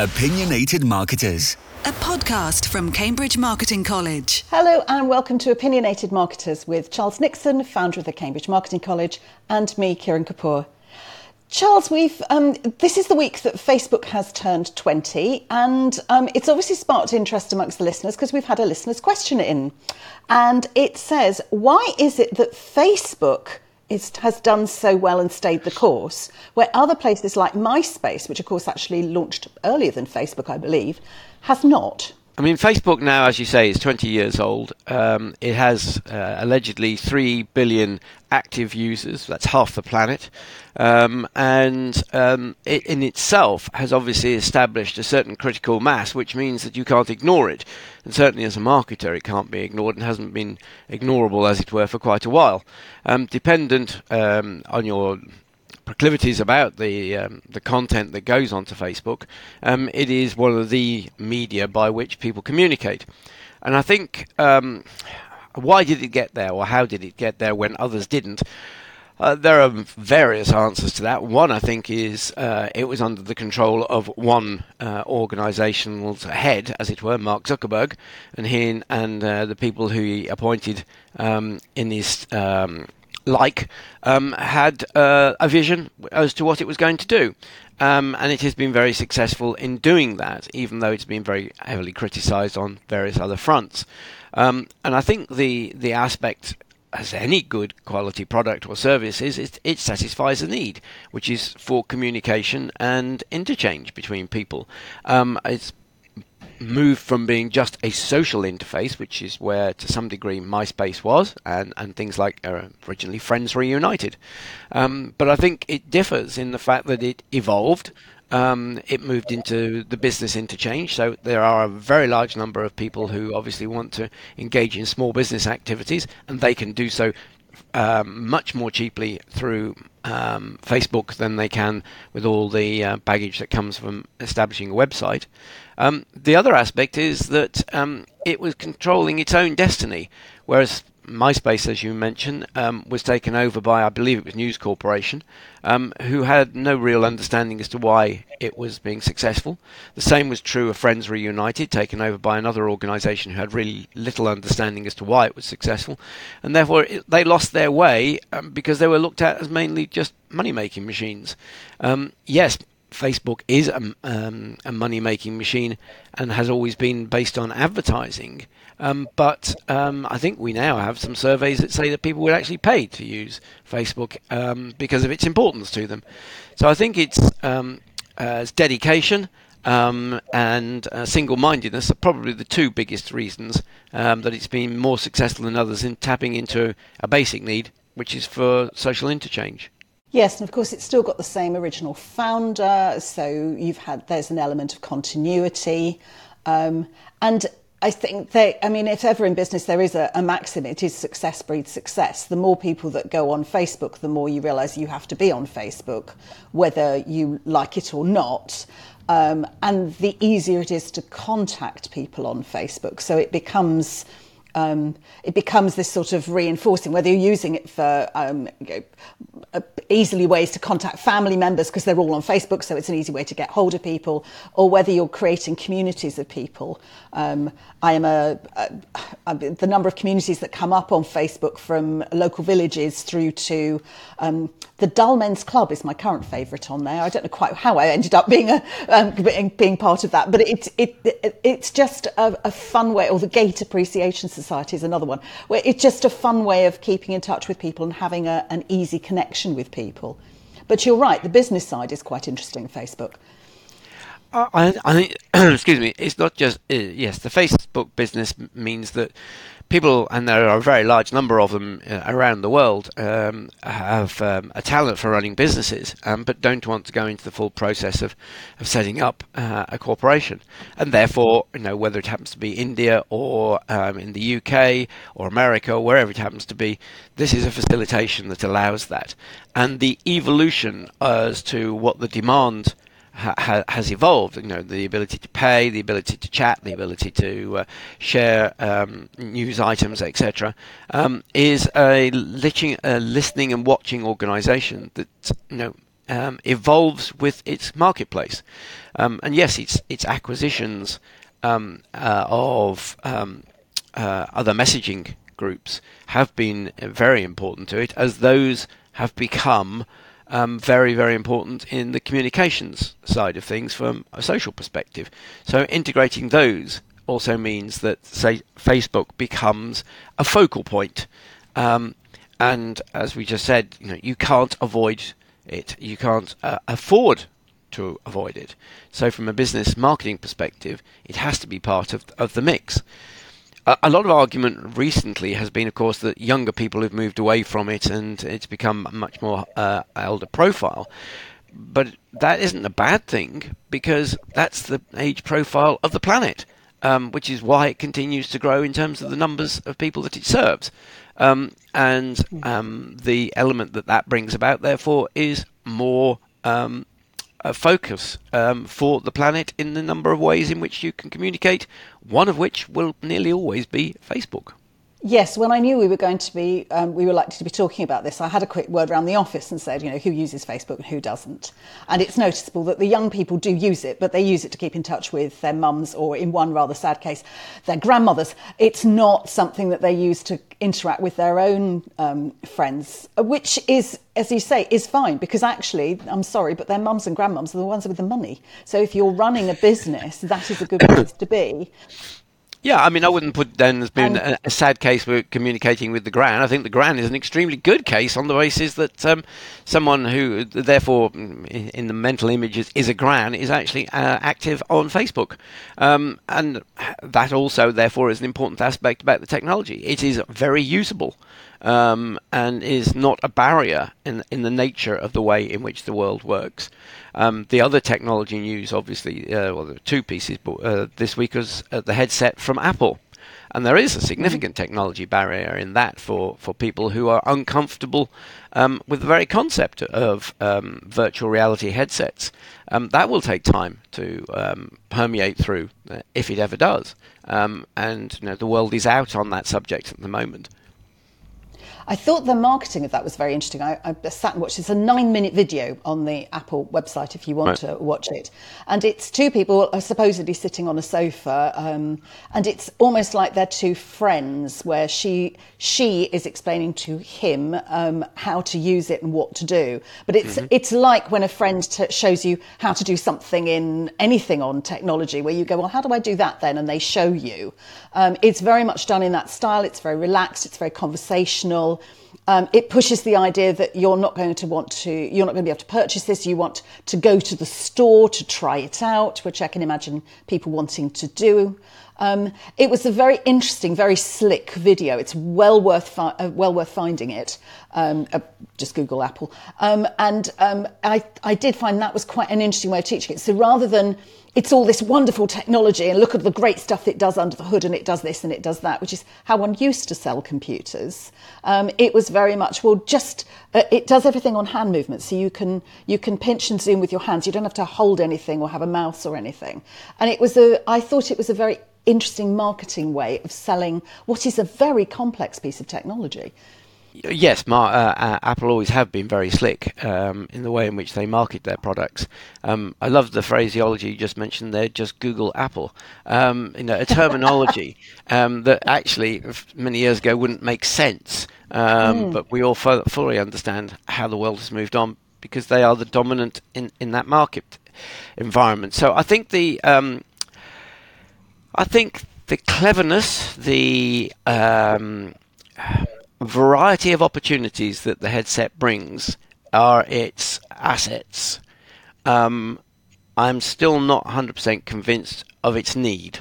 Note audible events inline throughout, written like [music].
Opinionated Marketers, a podcast from Cambridge Marketing College. Hello and welcome to Opinionated Marketers with Charles Nixon, founder of the Cambridge Marketing College, and me, Kiran Kapur. Charles, we've um, this is the week that Facebook has turned 20, and um, it's obviously sparked interest amongst the listeners because we've had a listener's question in, and it says, "Why is it that Facebook?" Is, has done so well and stayed the course, where other places like MySpace, which of course actually launched earlier than Facebook, I believe, has not. I mean, Facebook now, as you say, is 20 years old. Um, it has uh, allegedly 3 billion active users. That's half the planet. Um, and um, it in itself has obviously established a certain critical mass, which means that you can't ignore it. And certainly as a marketer, it can't be ignored and hasn't been ignorable, as it were, for quite a while. Um, dependent um, on your proclivities about the um, the content that goes onto Facebook, um, it is one of the media by which people communicate. And I think um, why did it get there, or how did it get there when others didn't? Uh, there are various answers to that. One, I think, is uh, it was under the control of one uh, organisational head, as it were, Mark Zuckerberg, and he and uh, the people who he appointed um, in his um, like, um, had uh, a vision as to what it was going to do. Um, and it has been very successful in doing that, even though it's been very heavily criticised on various other fronts. Um, and I think the the aspect as any good quality product or service is, it, it satisfies a need, which is for communication and interchange between people. Um, it's moved from being just a social interface, which is where to some degree MySpace was, and, and things like uh, originally Friends Reunited. Um, but I think it differs in the fact that it evolved. Um, it moved into the business interchange, so there are a very large number of people who obviously want to engage in small business activities, and they can do so um, much more cheaply through um, Facebook than they can with all the uh, baggage that comes from establishing a website. Um, the other aspect is that um, it was controlling its own destiny, whereas MySpace, as you mentioned, um, was taken over by, I believe it was News Corporation, um, who had no real understanding as to why it was being successful. The same was true of Friends Reunited, taken over by another organisation who had really little understanding as to why it was successful, and therefore it, they lost their way um, because they were looked at as mainly just money-making machines. Um, yes, Facebook is a, um, a money making machine and has always been based on advertising. Um, but um, I think we now have some surveys that say that people would actually pay to use Facebook um, because of its importance to them. So I think it's, um, uh, it's dedication. Um, and uh, single mindedness are probably the two biggest reasons that it's been more successful than others in tapping into a basic need, which is for social interchange. Yes, and of course it's still got the same original founder, so you've had there's an element of continuity, um, and I think they, I mean, if ever in business there is a, a, maxim, it is success breeds success. The more people that go on Facebook, the more you realise you have to be on Facebook, whether you like it or not. Um, and the easier it is to contact people on Facebook. So it becomes um, it becomes this sort of reinforcing, whether you're using it for um, you know, uh, easily ways to contact family members because they're all on Facebook, so it's an easy way to get hold of people, or whether you're creating communities of people. Um, I am a, a, a, the number of communities that come up on Facebook from local villages through to um, the Dull Men's Club is my current favourite on there. I don't know quite how I ended up being um, being, being part of that, but it, it, it it's just a, a fun way. Or the Gate Appreciation Society is another one, where it's just a fun way of keeping in touch with people and having a, an easy connection with people. But you're right, the business side is quite interesting. Facebook. I, I think, [clears throat] excuse me, it's not just uh, yes. The Facebook business means that people, and there are a very large number of them uh, around the world, um, have um, a talent for running businesses, um, but don't want to go into the full process of, of setting up uh, a corporation. And therefore, you know, whether it happens to be India or um, in the UK or America or wherever it happens to be, this is a facilitation that allows that. And the evolution as to what the demand ha- has evolved. You know, the ability to pay, the ability to chat, the ability to uh, share um, news items, etc., um, is a, listening, a listening and watching organisation that you know um, evolves with its marketplace. Um, and yes, its its acquisitions um, uh, of um, uh, other messaging groups have been very important to it, as those have become um, very, very important in the communications side of things from a social perspective. So integrating those also means that, say, Facebook becomes a focal point. Um, and as we just said, you know, you can't avoid it. You can't uh, afford to avoid it. So, from a business marketing perspective, it has to be part of of the mix. A, lot of argument recently has been, of course, that younger people have moved away from it and it's become much more uh, elder profile. But that isn't a bad thing because that's the age profile of the planet. Um, which is why it continues to grow in terms of the numbers of people that it serves. Um, and um, the element that that brings about, therefore, is more um, focus um, for the planet in the number of ways in which you can communicate, one of which will nearly always be Facebook. Yes, when I knew we were going to be, um, we were likely to be talking about this, I had a quick word around the office and said, you know, who uses Facebook and who doesn't. And it's noticeable that the young people do use it, but they use it to keep in touch with their mums or, in one rather sad case, their grandmothers. It's not something that they use to interact with their own um, friends, which is, as you say, is fine because actually, I'm sorry, but their mums and grandmums are the ones with the money. So if you're running a business, that is a good place to be. Yeah, I mean, I wouldn't put down as being a, a, sad case for communicating with the Gran. I think the Gran is an extremely good case on the basis that um, someone who, therefore, in the mental images, is a Gran is actually uh, active on Facebook. Um, and that also, therefore, is an important aspect about the technology. It is very usable. Um, and is not a barrier in in the nature of the way in which the world works. Um, the other technology news, obviously, uh, well, there are two pieces uh, this week was uh, the headset from Apple. And there is a significant technology barrier in that for, for people who are uncomfortable um, with the very concept of um, virtual reality headsets. Um, that will take time to um, permeate through, uh, if it ever does. Um, and you know, the world is out on that subject at the moment. I thought the marketing of that was very interesting. I, I sat and watched. It's a nine-minute video on the Apple website if you want right. to watch it, and it's two people supposedly sitting on a sofa, um, and it's almost like they're two friends, where she she is explaining to him um, how to use it and what to do. But it's mm-hmm. it's like when a friend t- shows you how to do something in anything on technology, where you go, well, how do I do that then? And they show you. Um, it's very much done in that style. It's very relaxed. It's very conversational well um, it pushes the idea that you're not going to want to, you're not going to be able to purchase this. You want to go to the store to try it out, which I can imagine people wanting to do. Um, it was a very interesting, very slick video. It's well worth fi- uh, well worth finding it. Um, uh, just Google Apple, um, and um, I I did find that was quite an interesting way of teaching it. So rather than it's all this wonderful technology and look at the great stuff it does under the hood and it does this and it does that, which is how one used to sell computers. Um, it was very much well, just uh, it does everything on hand movement, so you can you can pinch and zoom with your hands. You don't have to hold anything or have a mouse or anything. And it was a I thought it was a very interesting marketing way of selling what is a very complex piece of technology. Yes, uh, uh, Apple always have been very slick um, in the way in which they market their products. Um, I love the phraseology you just mentioned there. Just Google Apple. Um, you know, a terminology [laughs] um, that actually many years ago wouldn't make sense, mm. but we all f- fully understand how the world has moved on because they are the dominant in, in that market environment. So I think the um, I think the cleverness, the um, variety of opportunities that the headset brings are its assets. Um, I'm still not 100% convinced of its need.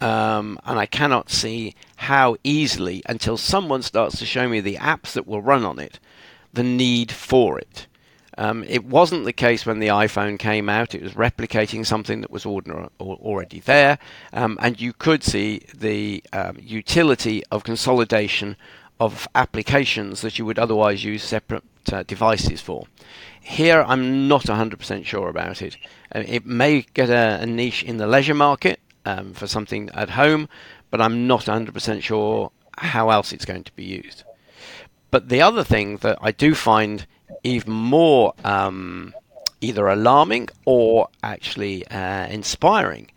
Um, and I cannot see how easily, until someone starts to show me the apps that will run on it, the need for it. Um, it wasn't the case when the iPhone came out. It was replicating something that was ordinary, already there, um, and you could see the um, utility of consolidation of applications that you would otherwise use separate uh, devices for. Here, I'm not 100% sure about it. Uh, it may get a, a, niche in the leisure market um, for something at home, but I'm not 100% sure how else it's going to be used. But the other thing that I do find even more um, either alarming or actually uh, inspiring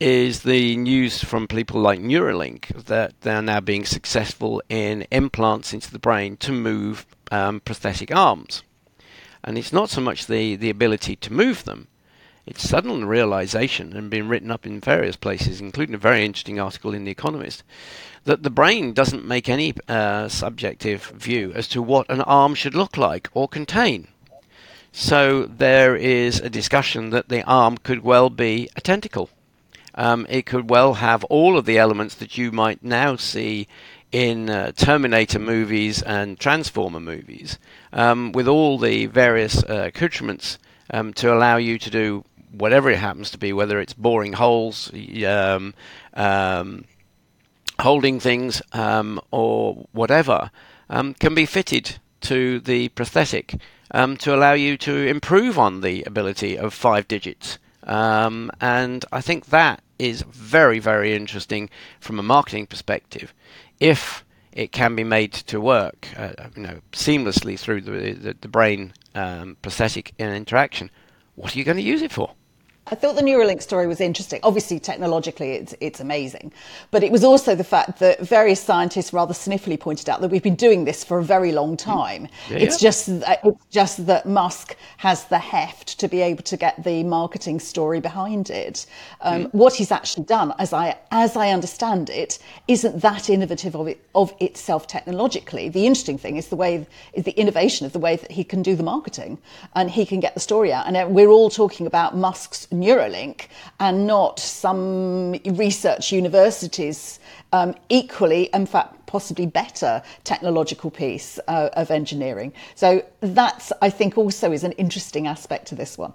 is the news from people like Neuralink that they're now being successful in implants into the brain to move um, prosthetic arms. And it's not so much the, the ability to move them, it's sudden realization and been written up in various places, including a very interesting article in The Economist, that the brain doesn't make any uh, subjective view as to what an arm should look like or contain. So there is a discussion that the arm could well be a tentacle. Um, it could well have all of the elements that you might now see in uh, Terminator movies and Transformer movies, um, with all the various uh, accoutrements um, to allow you to do whatever it happens to be, whether it's boring holes, um, um, holding things, um, or whatever, can be fitted to the prosthetic to allow you to improve on the ability of five digits. Um, and I think that is very, very interesting from a marketing perspective. If it can be made to work, uh, you know, seamlessly through the the, the brain um, prosthetic interaction, what are you going to use it for? I thought the Neuralink story was interesting. Obviously, technologically, it's, it's amazing. But it was also the fact that various scientists rather sniffily pointed out that we've been doing this for a very long time. Yeah, it's. Just, it's just that Musk has the heft to be able to get the marketing story behind it. Um, mm. What he's actually done, as I, as I understand it, isn't that innovative of, it, of itself technologically. The interesting thing is the way, is the innovation of the way that he can do the marketing and he can get the story out. And uh, we're all talking about Musk's Neuralink and not some research universities um, equally, in fact, possibly better technological piece uh, of engineering. So that's, I think, also is an interesting aspect to this one.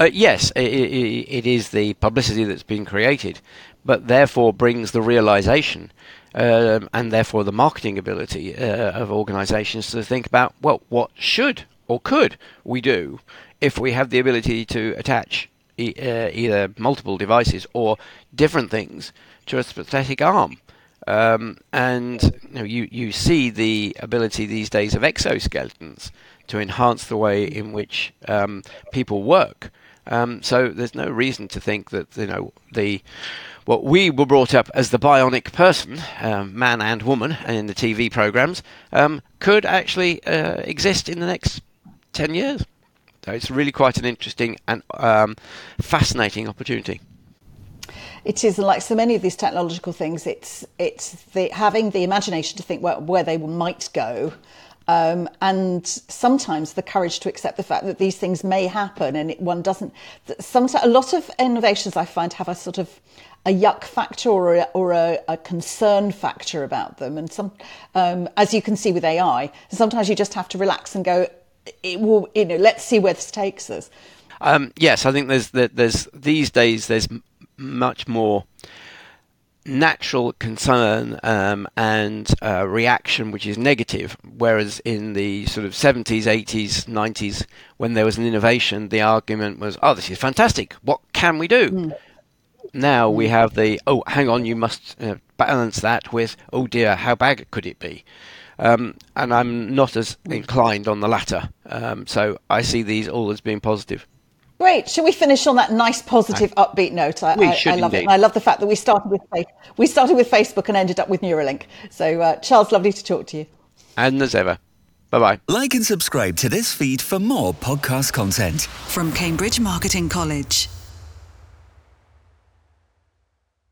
Uh, yes, it, it, it is the publicity that's been created, but therefore brings the realization um, and therefore the marketing ability uh, of organizations to think about, well, what should or could we do if we have the ability to attach e- uh, either multiple devices or different things to a prosthetic arm. Um, and you, know, you, you see the ability these days of exoskeletons to enhance the way in which um, people work. Um, so there's no reason to think that you know the what we were brought up as the bionic person, um, man and woman, in the TV programs, um, could actually uh, exist in the next ten years. So it's really quite an interesting and um, fascinating opportunity. It is like so many of these technological things. It's it's the, having the imagination to think where, where they might go, um, and sometimes the courage to accept the fact that these things may happen, and it, one doesn't. Sometimes a lot of innovations I find have a sort of a yuck factor or a, or a, a concern factor about them, and some, um, as you can see with AI, sometimes you just have to relax and go it will, you know, let's see where this takes us. Um, yes, I think there's that there's these days there's much more natural concern um, and uh, reaction which is negative, whereas in the sort of 70s, 80s, 90s, when there was an innovation, the argument was, "Oh, this is fantastic! What can we do?" Mm. Now we have the, "Oh, hang on, you must uh, balance that with, oh dear, how bad could it be?" Um, and I'm not as inclined on the latter. Um, so I see these all as being positive. Great. Shall we finish on that nice, positive, upbeat note? I, we I, should I love indeed. it. And I love the fact that we started with we started with Facebook and ended up with Neuralink. So, uh, Charles, lovely to talk to you. And as ever. Bye bye. Like and subscribe to this feed for more podcast content from Cambridge Marketing College.